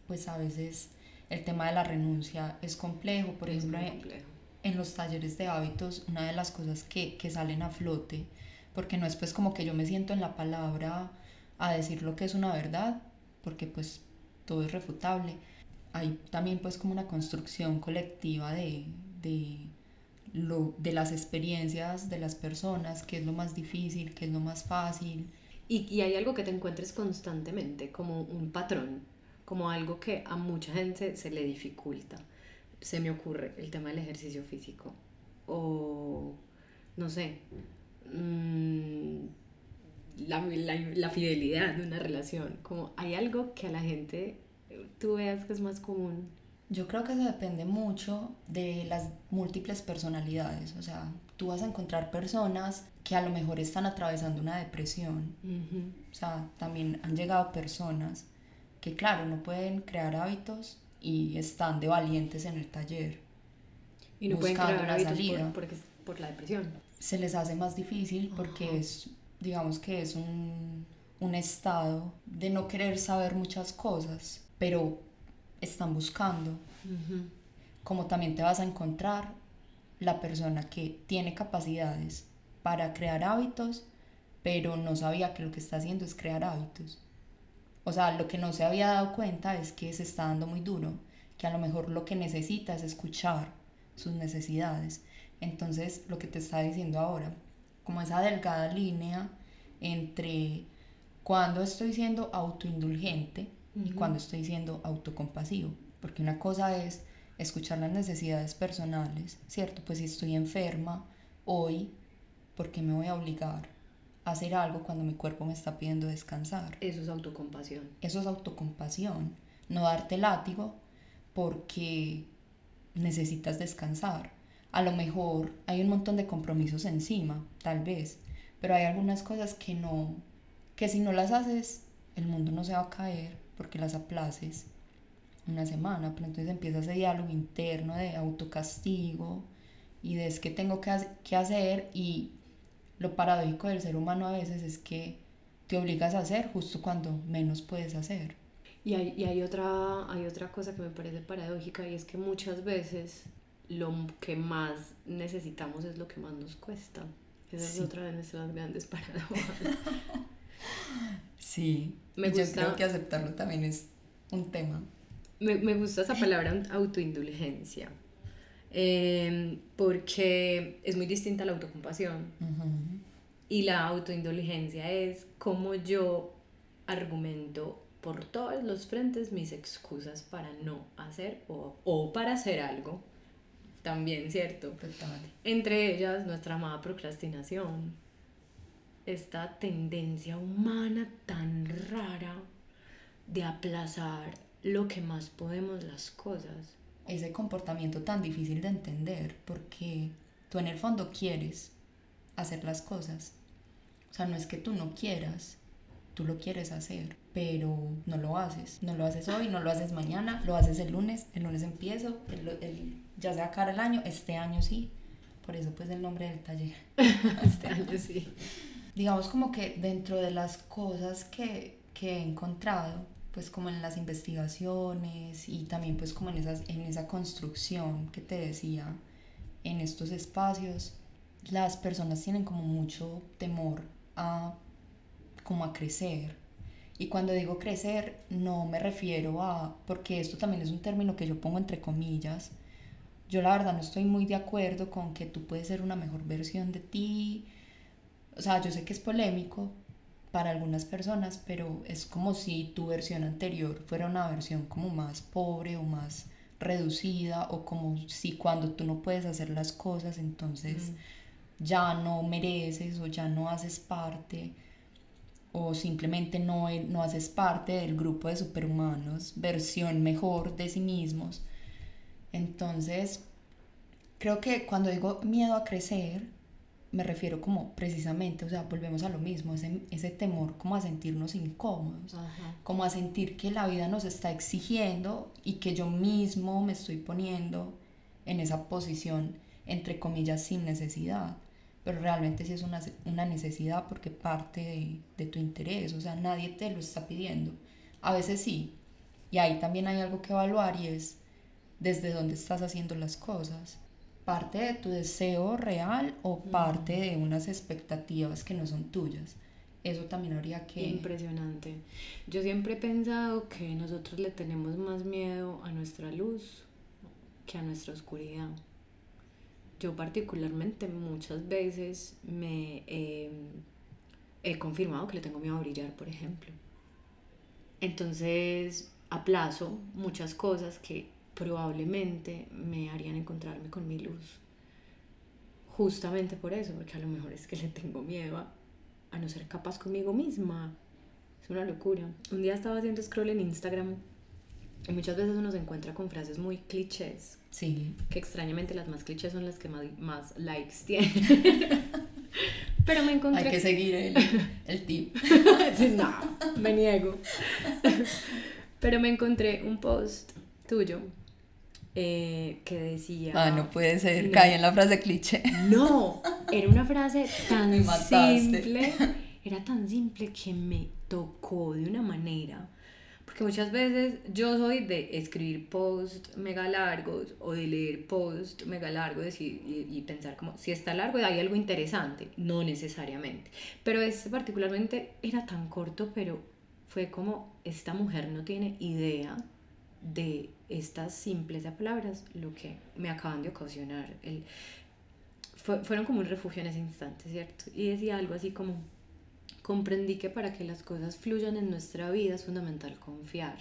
Pues a veces el tema de la renuncia es complejo. Por ejemplo, en los talleres de hábitos, una de las cosas que, que salen a flote, porque no es pues como que yo me siento en la palabra a decir lo que es una verdad, porque pues todo es refutable. Hay también pues como una construcción colectiva de, de, lo, de las experiencias de las personas, qué es lo más difícil, qué es lo más fácil. Y, y hay algo que te encuentres constantemente, como un patrón, como algo que a mucha gente se le dificulta. Se me ocurre el tema del ejercicio físico. O, no sé, mmm, la, la, la, fidelidad de una relación. Como hay algo que a la gente tú veas que es más común. Yo creo que eso depende mucho de las múltiples personalidades. O sea, tú vas a encontrar personas que a lo mejor están atravesando una depresión. O sea, también han llegado personas que, claro, no pueden crear hábitos y están de valientes en el taller. Y no pueden crear hábitos por, porque, por la depresión. Se les hace más difícil porque es digamos que es un, un estado de no querer saber muchas cosas, pero están buscando. Como también te vas a encontrar la persona que tiene capacidades para crear hábitos, pero no sabía que lo que está haciendo es crear hábitos. O sea, lo que no se había dado cuenta es que se está dando muy duro, que a lo mejor lo que necesita es escuchar sus necesidades. Entonces, lo que te está diciendo ahora, como esa delgada línea entre cuando estoy siendo autoindulgente y cuando estoy siendo autocompasivo. Porque una cosa es escuchar las necesidades personales, ¿cierto? Pues si estoy enferma hoy, ¿por qué me voy a obligar a hacer algo cuando mi cuerpo me está pidiendo descansar? Eso es autocompasión. Eso es autocompasión. No darte látigo porque necesitas descansar a lo mejor hay un montón de compromisos encima, tal vez, pero hay algunas cosas que no, que si no las haces, el mundo no se va a caer porque las aplaces una semana, pero entonces empieza ese diálogo interno de autocastigo y de es que tengo que, que hacer y lo paradójico del ser humano a veces es que te obligas a hacer justo cuando menos puedes hacer. Y hay, y hay, otra, hay otra cosa que me parece paradójica y es que muchas veces lo que más necesitamos es lo que más nos cuesta. Esa es otra de nuestras grandes paradojas. sí, me gusta, yo creo que aceptarlo también es un tema. Me, me gusta esa palabra autoindulgencia, eh, porque es muy distinta a la autocompasión. Y la autoindulgencia es como yo argumento por todos los frentes mis excusas para no hacer o, o para hacer algo también, ¿cierto? Entre ellas, nuestra amada procrastinación. Esta tendencia humana tan rara de aplazar lo que más podemos las cosas. Ese comportamiento tan difícil de entender porque tú en el fondo quieres hacer las cosas. O sea, no es que tú no quieras, tú lo quieres hacer, pero no lo haces. No lo haces hoy, no lo haces mañana, lo haces el lunes, el lunes empiezo, el, ya sea cara el año, este año sí. Por eso pues el nombre del taller. este año sí. Digamos como que dentro de las cosas que, que he encontrado, pues como en las investigaciones y también pues como en, esas, en esa construcción que te decía, en estos espacios, las personas tienen como mucho temor a como a crecer. Y cuando digo crecer, no me refiero a, porque esto también es un término que yo pongo entre comillas, yo la verdad no estoy muy de acuerdo con que tú puedes ser una mejor versión de ti. O sea, yo sé que es polémico para algunas personas, pero es como si tu versión anterior fuera una versión como más pobre o más reducida o como si cuando tú no puedes hacer las cosas entonces ya no mereces o ya no haces parte o simplemente no, no haces parte del grupo de superhumanos, versión mejor de sí mismos. Entonces, creo que cuando digo miedo a crecer, me refiero como precisamente, o sea, volvemos a lo mismo, ese, ese temor como a sentirnos incómodos, como a sentir que la vida nos está exigiendo y que yo mismo me estoy poniendo en esa posición, entre comillas, sin necesidad pero realmente sí es una, una necesidad porque parte de, de, tu interés, o sea, nadie te lo está pidiendo. A veces sí, y ahí también hay algo que evaluar y es desde dónde estás haciendo las cosas. Parte de tu deseo real o parte de unas expectativas que no son tuyas. Eso también habría que... Impresionante. Yo siempre he pensado que nosotros le tenemos más miedo a nuestra luz que a nuestra oscuridad yo particularmente muchas veces me he confirmado que le tengo miedo a brillar, por ejemplo. Entonces aplazo muchas cosas que probablemente me harían encontrarme con mi luz. Justamente por eso, porque a lo mejor es que le tengo miedo a, a no ser capaz conmigo misma. Es una locura. Un día estaba haciendo scroll en Instagram y muchas veces uno se encuentra con frases muy clichés Sí. Que extrañamente las más clichés son las que más, likes tienen. Pero me encontré. Hay que seguir el, el tip. no, me niego. Pero me encontré un post tuyo eh, que decía. Ah, no puede ser, cae en la frase cliché. No, era una frase tan simple. Era tan simple que me tocó de una manera que muchas veces yo soy de escribir posts mega largos o de leer posts mega largos y, y, pensar como si está largo hay algo interesante, no necesariamente. Pero este particularmente era tan corto, pero fue como esta mujer no tiene idea de estas simples palabras lo que me acaban de ocasionar. El, fueron como un refugio en ese instante, ¿cierto? Y decía algo así como comprendí que para que las cosas fluyan en nuestra vida es fundamental confiar.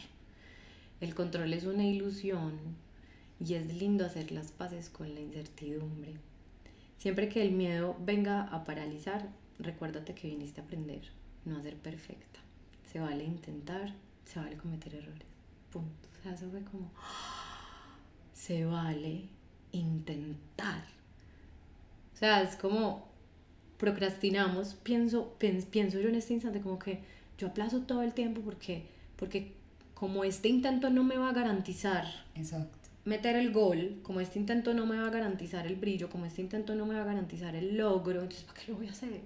El control es una ilusión y es lindo hacer las paces con la incertidumbre. Siempre que el miedo venga a paralizar, recuérdate que viniste a aprender, no a ser perfecta. Se vale intentar, se vale cometer errores. Punto. O sea, eso fue como, se vale intentar. O sea, es como procrastinamos, pienso, pienso yo en este instante como que yo aplazo todo el tiempo porque, porque como este intento no me va a garantizar meter el gol, como este intento no me va a garantizar el brillo, como este intento no me va a garantizar el logro, entonces ¿para qué lo voy a hacer?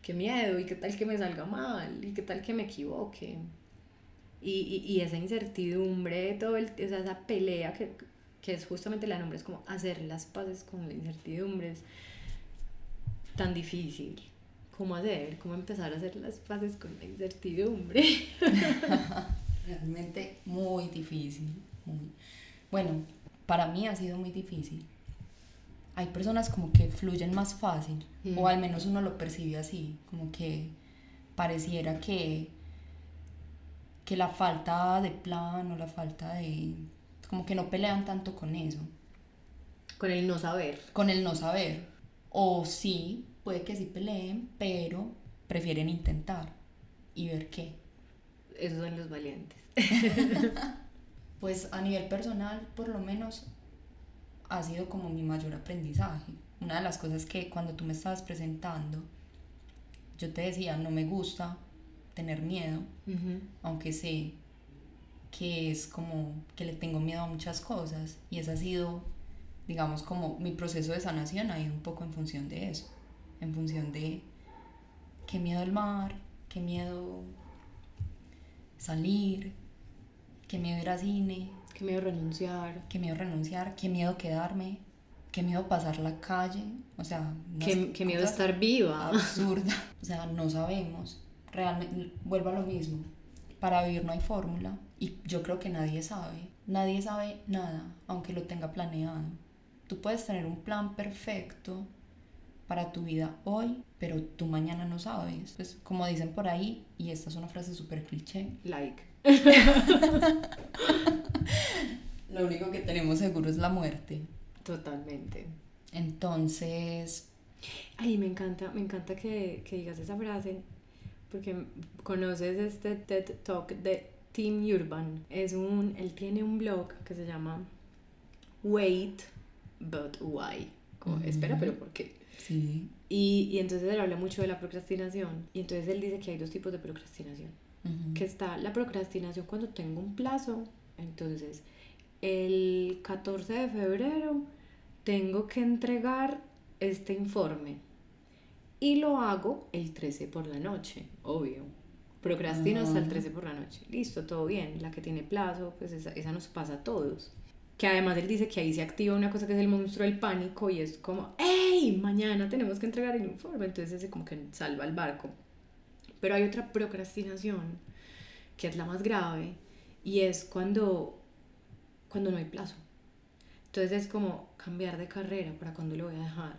Qué miedo, y qué tal que me salga mal, y qué tal que me equivoque. Y, y, esa incertidumbre, todo el, esa pelea que, que es justamente la nombre, es como hacer las paces con la incertidumbre tan difícil. ¿Cómo hacer? ¿Cómo empezar a hacer las paces con la incertidumbre? Realmente muy difícil. Bueno, para mí ha sido muy difícil. Hay personas como que fluyen más fácil, o mm. al menos uno lo percibe así, como que pareciera que, que la falta de plan o la falta de... como que no pelean tanto con eso. Con el no saber. Con el no saber. O sí, puede que sí peleen, pero prefieren intentar y ver qué. Esos son los valientes. pues a nivel personal, por lo menos, ha sido como mi mayor aprendizaje. Una de las cosas que cuando tú me estabas presentando, yo te decía, no me gusta tener miedo, aunque sé que es como que le tengo miedo a muchas cosas y esa ha sido digamos, como mi proceso de sanación ha ido un poco en función de eso, en función de qué miedo el mar, qué miedo salir, qué miedo ir al cine, qué miedo renunciar, qué miedo renunciar, qué miedo quedarme, qué miedo pasar la calle, o sea, qué, qué miedo estar viva. Absurda, o sea, no sabemos realmente, vuelvo a lo mismo, para vivir no hay fórmula y yo creo que nadie sabe, nadie sabe nada, aunque lo tenga planeado. Tú puedes tener un plan perfecto para tu vida hoy, pero tú mañana no sabes. Pues como dicen por ahí, y esta es una frase súper cliché. Like. Lo único que tenemos seguro es la muerte. Totalmente. Entonces... Ay, me encanta, me encanta que, que digas esa frase, porque conoces este TED Talk de Tim Urban. Es un, él tiene un blog que se llama Wait, but Why. Como, Espera, pero ¿por qué? Sí. Y, y, entonces él habla mucho de la procrastinación. Y entonces él dice que hay dos tipos de procrastinación. Que está la procrastinación cuando tengo un plazo. Entonces, el 14 de febrero tengo que entregar este informe. Y lo hago el 13 por la noche, obvio. Procrastino hasta el 13 por la noche. Listo, todo bien. La que tiene plazo, pues esa, esa nos pasa a todos que además él dice que ahí se activa una cosa que es el monstruo del pánico y es como, ¡Ey! Mañana tenemos que entregar el informe, entonces ese como que salva el barco. Pero hay otra procrastinación que es la más grave y es cuando, cuando no hay plazo. Entonces es como cambiar de carrera para cuando lo voy a dejar.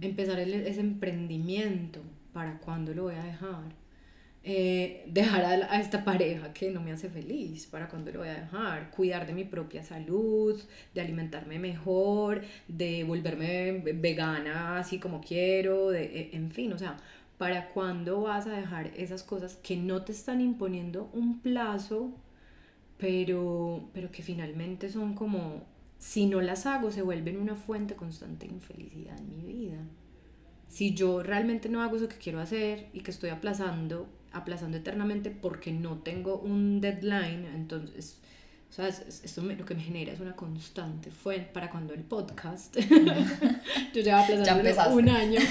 Empezar ese emprendimiento para cuando lo voy a dejar eh, dejar a, esta pareja que no me hace feliz, para cuando lo voy a dejar, cuidar de mi propia salud, de alimentarme mejor, de volverme vegana así como quiero, de, e, en fin, o sea, para cuando vas a dejar esas cosas que no te están imponiendo un plazo, pero, pero que finalmente son como, si no las hago, se vuelven una fuente constante de infelicidad en mi vida. Si yo realmente no hago eso que quiero hacer y que estoy aplazando aplazando eternamente porque no tengo un deadline, entonces, o sea, esto lo que me genera es una constante. Fue para cuando el podcast, yo llevo aplazando un año.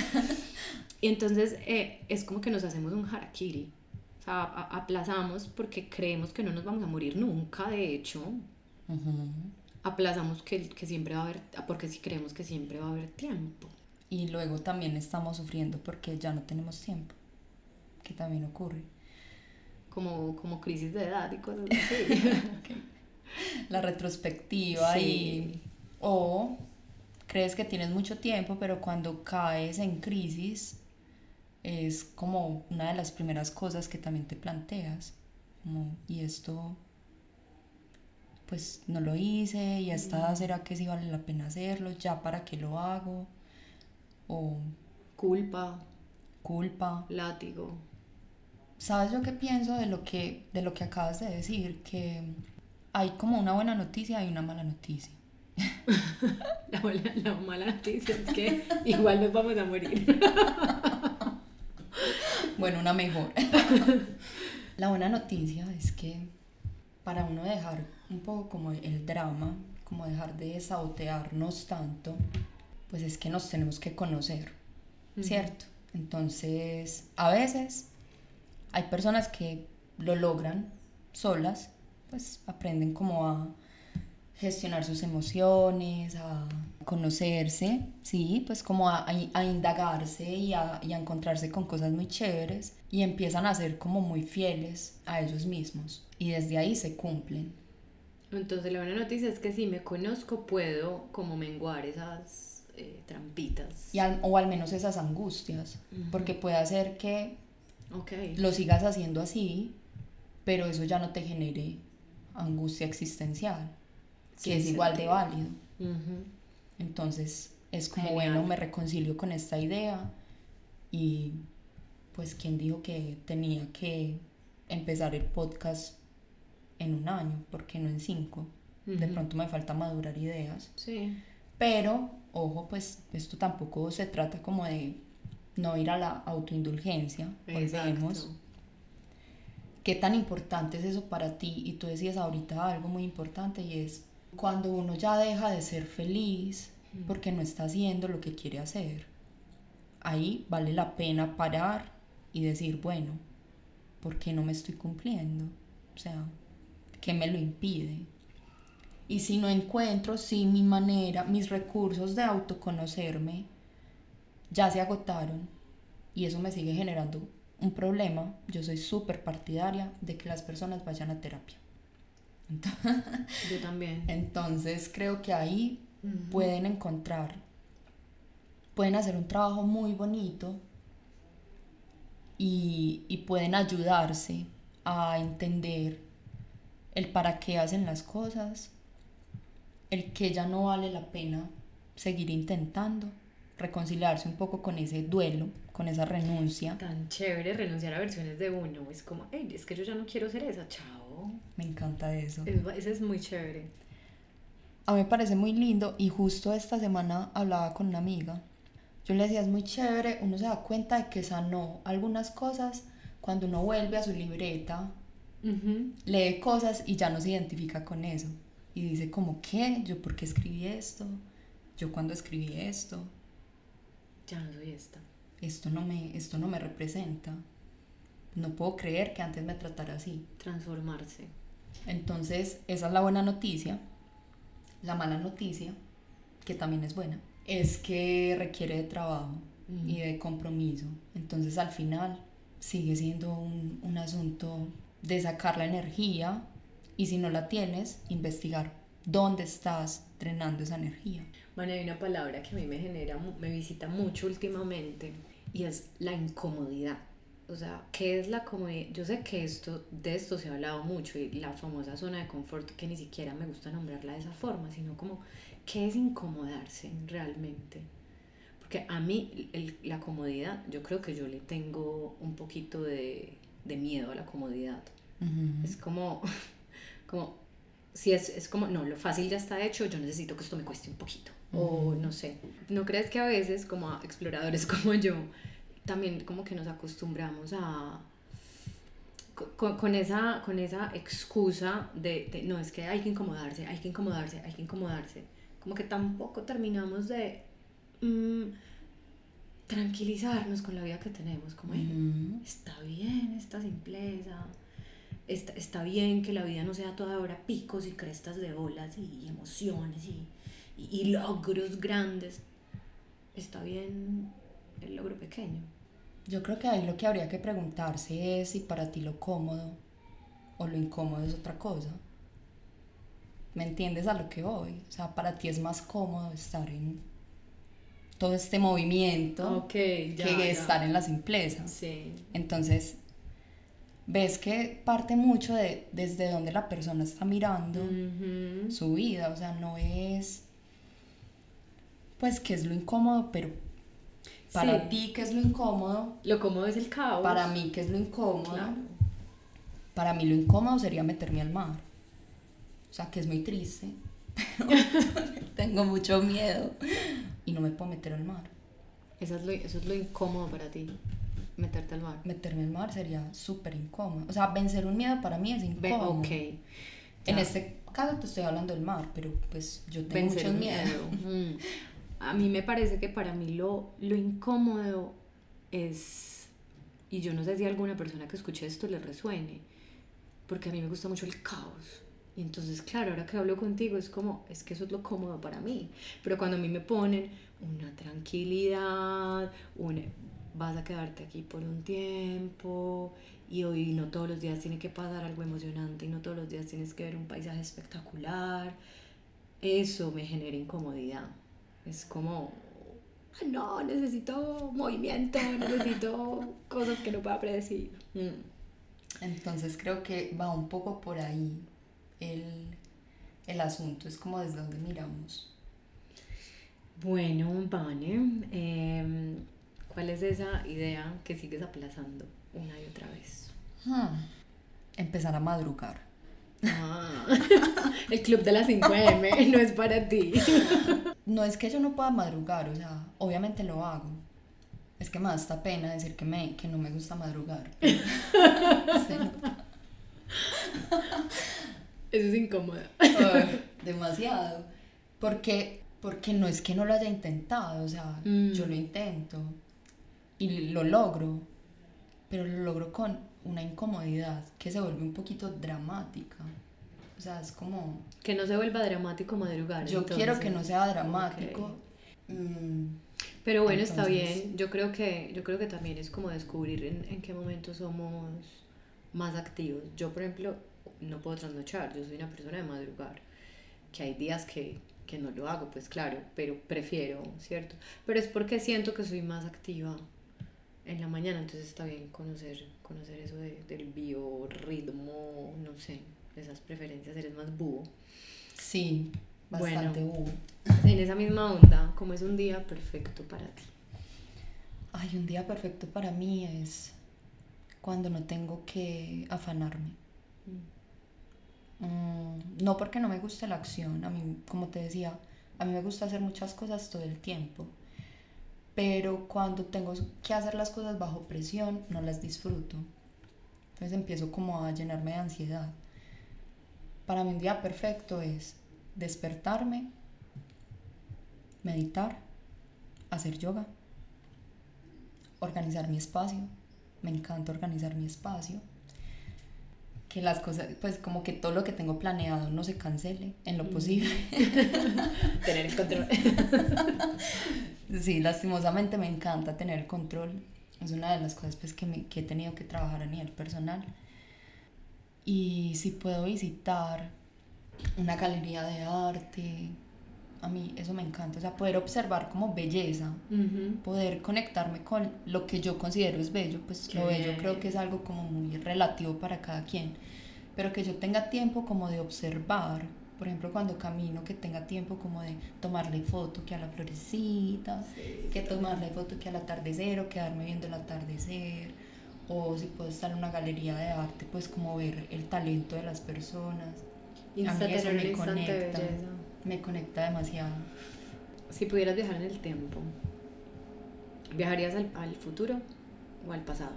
Y entonces eh, es como que nos hacemos un harakiri. O sea, aplazamos porque creemos que no nos vamos a morir nunca, de hecho. Aplazamos que, que siempre va a haber, porque si creemos que siempre va a haber tiempo. Y luego también estamos sufriendo porque ya no tenemos tiempo que también ocurre. Como, como crisis de edad y cosas así. La retrospectiva y... O crees que tienes mucho tiempo, pero cuando caes en crisis es como una de las primeras cosas que también te planteas. y esto, pues no lo hice, y esta, ¿será que sí vale la pena hacerlo? ¿Ya para qué lo hago? O culpa. Culpa. Látigo. ¿Sabes yo qué pienso de lo que, de lo que acabas de decir? Que hay como una buena noticia y una mala noticia. la, mala noticia es que igual nos vamos a morir. bueno, una mejor. la buena noticia es que para uno dejar un poco como el drama, como dejar de sabotearnos tanto, pues es que nos tenemos que conocer, ¿cierto? Entonces, a veces hay personas que lo logran solas, pues aprenden como a gestionar sus emociones, a conocerse, sí, pues como a, a indagarse y a, y a, encontrarse con cosas muy chéveres y empiezan a ser como muy fieles a ellos mismos y desde ahí se cumplen. Entonces la buena noticia es que si me conozco puedo como menguar esas eh, trampitas. Y o al menos esas angustias, porque puede hacer que lo sigas haciendo así, pero eso ya no te genere angustia existencial, que es igual de válido. Entonces es como, bueno, me reconcilio con esta idea y pues quién dijo que tenía que empezar el podcast en un año, porque no en cinco. De pronto me falta madurar ideas. Sí. Pero, ojo, pues esto tampoco se trata como de no ir a la autoindulgencia, volvemos. ¿Qué tan importante es eso para ti? Y tú decías ahorita algo muy importante y es cuando uno ya deja de ser feliz porque no está haciendo lo que quiere hacer. Ahí vale la pena parar y decir, bueno, ¿por qué no me estoy cumpliendo? O sea, ¿qué me lo impide? Y si no encuentro, si mi manera, mis recursos de autoconocerme ya se agotaron y eso me sigue generando un problema, yo soy súper partidaria de que las personas vayan a terapia. Yo también. Entonces creo que ahí pueden encontrar, pueden hacer un trabajo muy bonito y, y pueden ayudarse a entender el para qué hacen las cosas, el que ya no vale la pena seguir intentando, reconciliarse un poco con ese duelo, con esa renuncia. Tan chévere renunciar a versiones de uno, es como, hey, es que yo ya no quiero ser esa, chao. Me encanta eso. Eso es muy chévere. A mí me parece muy lindo y justo esta semana hablaba con una amiga. Yo le decía, es muy chévere, uno se da cuenta de que sanó algunas cosas cuando uno vuelve a su libreta, lee cosas y ya no se identifica con eso. Y dice como, ¿qué? ¿Yo por qué escribí esto? ¿Yo cuando escribí esto? Ya no soy esta. Esto no me, esto no me representa. No puedo creer que antes me tratara así. Transformarse. Entonces, esa es la buena noticia. La mala noticia, que también es buena, es que requiere de trabajo y de compromiso. Entonces, al final, sigue siendo un, un asunto de sacar la energía y si no la tienes, investigar dónde estás drenando esa energía. Bueno, hay una palabra que a mí me genera, me visita mucho últimamente y es la incomodidad. O sea, ¿qué es la comodidad? Yo sé que esto, de esto se ha hablado mucho y la famosa zona de confort, que ni siquiera me gusta nombrarla de esa forma, sino como, ¿qué es incomodarse realmente? Porque a mí la comodidad, yo creo que yo le tengo un poquito de, de miedo a la comodidad. Es como, como, si es, es como, no, lo fácil ya está hecho, yo necesito que esto me cueste un poquito. O no sé, ¿no crees que a veces como a exploradores como yo, también como que nos acostumbramos a... Con, con, esa, con esa excusa de, de, no, es que hay que incomodarse, hay que incomodarse, hay que incomodarse. Como que tampoco terminamos de mm, tranquilizarnos con la vida que tenemos. Como, está bien esta simpleza, está, está bien que la vida no sea toda hora picos y crestas de olas y emociones y, y, y logros grandes. Está bien el logro pequeño. Yo creo que ahí lo que habría que preguntarse es si para ti lo cómodo o lo incómodo es otra cosa. ¿Me entiendes a lo que voy? O sea, para ti es más cómodo estar en todo este movimiento que estar en la simpleza. Sí. Entonces, ves que parte mucho de desde donde la persona está mirando su vida. O sea, no es, pues, que es lo incómodo, pero para ti, ¿qué es lo incómodo? Lo cómodo es el caos. Para mí, ¿qué es lo incómodo? Para mí lo incómodo sería meterme al mar. O sea, que es muy triste. tengo mucho miedo y no me puedo meter al mar. Eso es lo, eso es lo incómodo para ti, meterte al mar. Meterme al mar sería súper incómodo. O sea, vencer un miedo para mí es incómodo. ok. En este caso te estoy hablando del mar, pero pues yo tengo mucho miedo. Mm a mí me parece que para mí lo, lo incómodo es, y yo no sé si a alguna persona que escuche esto le resuene, porque a mí me gusta mucho el caos. Y entonces, claro, ahora que hablo contigo es como, es que eso es lo cómodo para mí. Pero cuando a mí me ponen una tranquilidad, un, vas a quedarte aquí por un tiempo y hoy no todos los días tiene que pasar algo emocionante y no todos los días tienes que ver un paisaje espectacular, eso me genera incomodidad. Es como, ah, no, necesito movimiento, necesito cosas que no pueda predecir. Mm. Entonces creo que va un poco por ahí el, el asunto, es como desde donde miramos. Bueno, Vane, em, ¿cuál es esa idea que sigues aplazando una y otra vez? Hmm. Empezar a madrugar. Ah, el club de las 5M no es para ti. No es que yo no pueda madrugar, o sea, obviamente lo hago. Es que me da esta pena decir que, me, que no me gusta madrugar. Eso es incómodo. demasiado. Porque, porque no es que no lo haya intentado, o sea, yo lo mm. intento y lo logro, pero lo logro con una incomodidad que se vuelve un poquito dramática. O sea, es como... Que no se vuelva dramático madrugar. Yo quiero que no sea dramático. Mm. Pero bueno, está bien. Yo creo que, yo creo que también es como descubrir en, en qué momento somos más activos. Yo, por ejemplo, no puedo trasnochar, yo soy una persona de madrugar, que hay días que, que no lo hago, pues claro, pero prefiero, ¿cierto? Pero es porque siento que soy más activa en la mañana, entonces está bien conocer, conocer eso de, del biorritmo, no sé, esas preferencias, eres más búho. Sí, bastante búho. En esa misma onda, como es un día perfecto para ti? Ay, un día perfecto para mí es cuando no tengo que afanarme. Mm. Mm, no porque no me guste la acción, a mí, como te decía, a mí me gusta hacer muchas cosas todo el tiempo pero cuando tengo que hacer las cosas bajo presión no las disfruto. Entonces empiezo como a llenarme de ansiedad. Para mí un día perfecto es despertarme, meditar, hacer yoga, organizar mi espacio. Me encanta organizar mi espacio. Que las cosas, pues como que todo lo que tengo planeado no se cancele en lo mm. posible. Tener el control. Sí, lastimosamente me encanta tener el control. Es una de las cosas pues, que, me, que he tenido que trabajar a nivel personal. Y si puedo visitar una galería de arte, a mí eso me encanta. O sea, poder observar como belleza, poder conectarme con lo que yo considero es bello, pues lo bello creo que es algo como muy relativo para cada quien. Pero que yo tenga tiempo como de observar por ejemplo, cuando camino, que tenga tiempo como de tomarle foto que a la florecita, que tomarle foto que al atardecer o quedarme viendo el atardecer, o si puedo estar en una galería de arte, pues como ver el talento de las personas. a mí eso me conecta, me conecta demasiado. Si pudieras viajar en el tiempo, ¿viajarías al, al futuro o al pasado?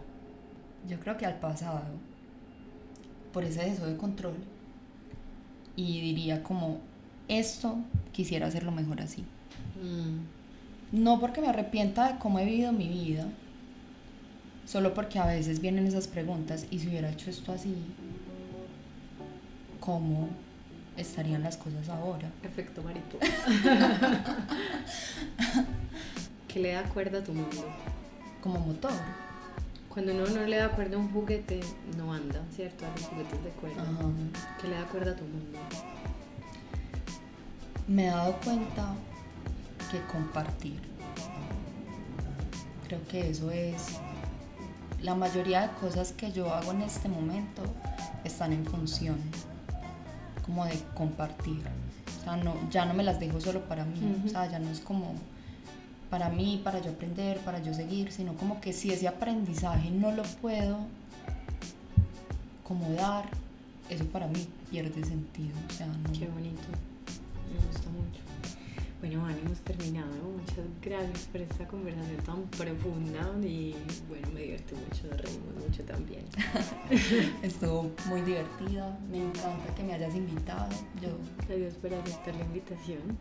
Yo creo que al pasado, por ese deseo de control y diría como, esto quisiera hacerlo mejor así. Mm. No porque me arrepienta de cómo he vivido mi vida, solo porque a veces vienen esas preguntas y si hubiera hecho esto así, ¿cómo estarían las cosas ahora? Efecto mariposa. ¿Qué le da cuerda a tu mundo? Como motor. Cuando uno no le da cuerda a un juguete, no anda, ¿cierto? A los juguetes de cuerda. ¿Qué le da cuerda a tu mundo? Me he dado cuenta que compartir. Creo que eso es. La mayoría de cosas que yo hago en este momento están en función como de compartir. O sea, no, ya no me las dejo solo para mí. O sea, ya no es como para mí, para yo aprender, para yo seguir, sino como que si ese aprendizaje no lo puedo como dar, eso para mí pierde sentido. O sea, no. Qué bonito, me gusta mucho. Bueno, Ani, hemos terminado. Muchas gracias por esta conversación tan profunda y bueno, me divertí mucho, reímos mucho también. Estuvo muy divertida, me encanta que me hayas invitado. Yo... Gracias por aceptar la invitación.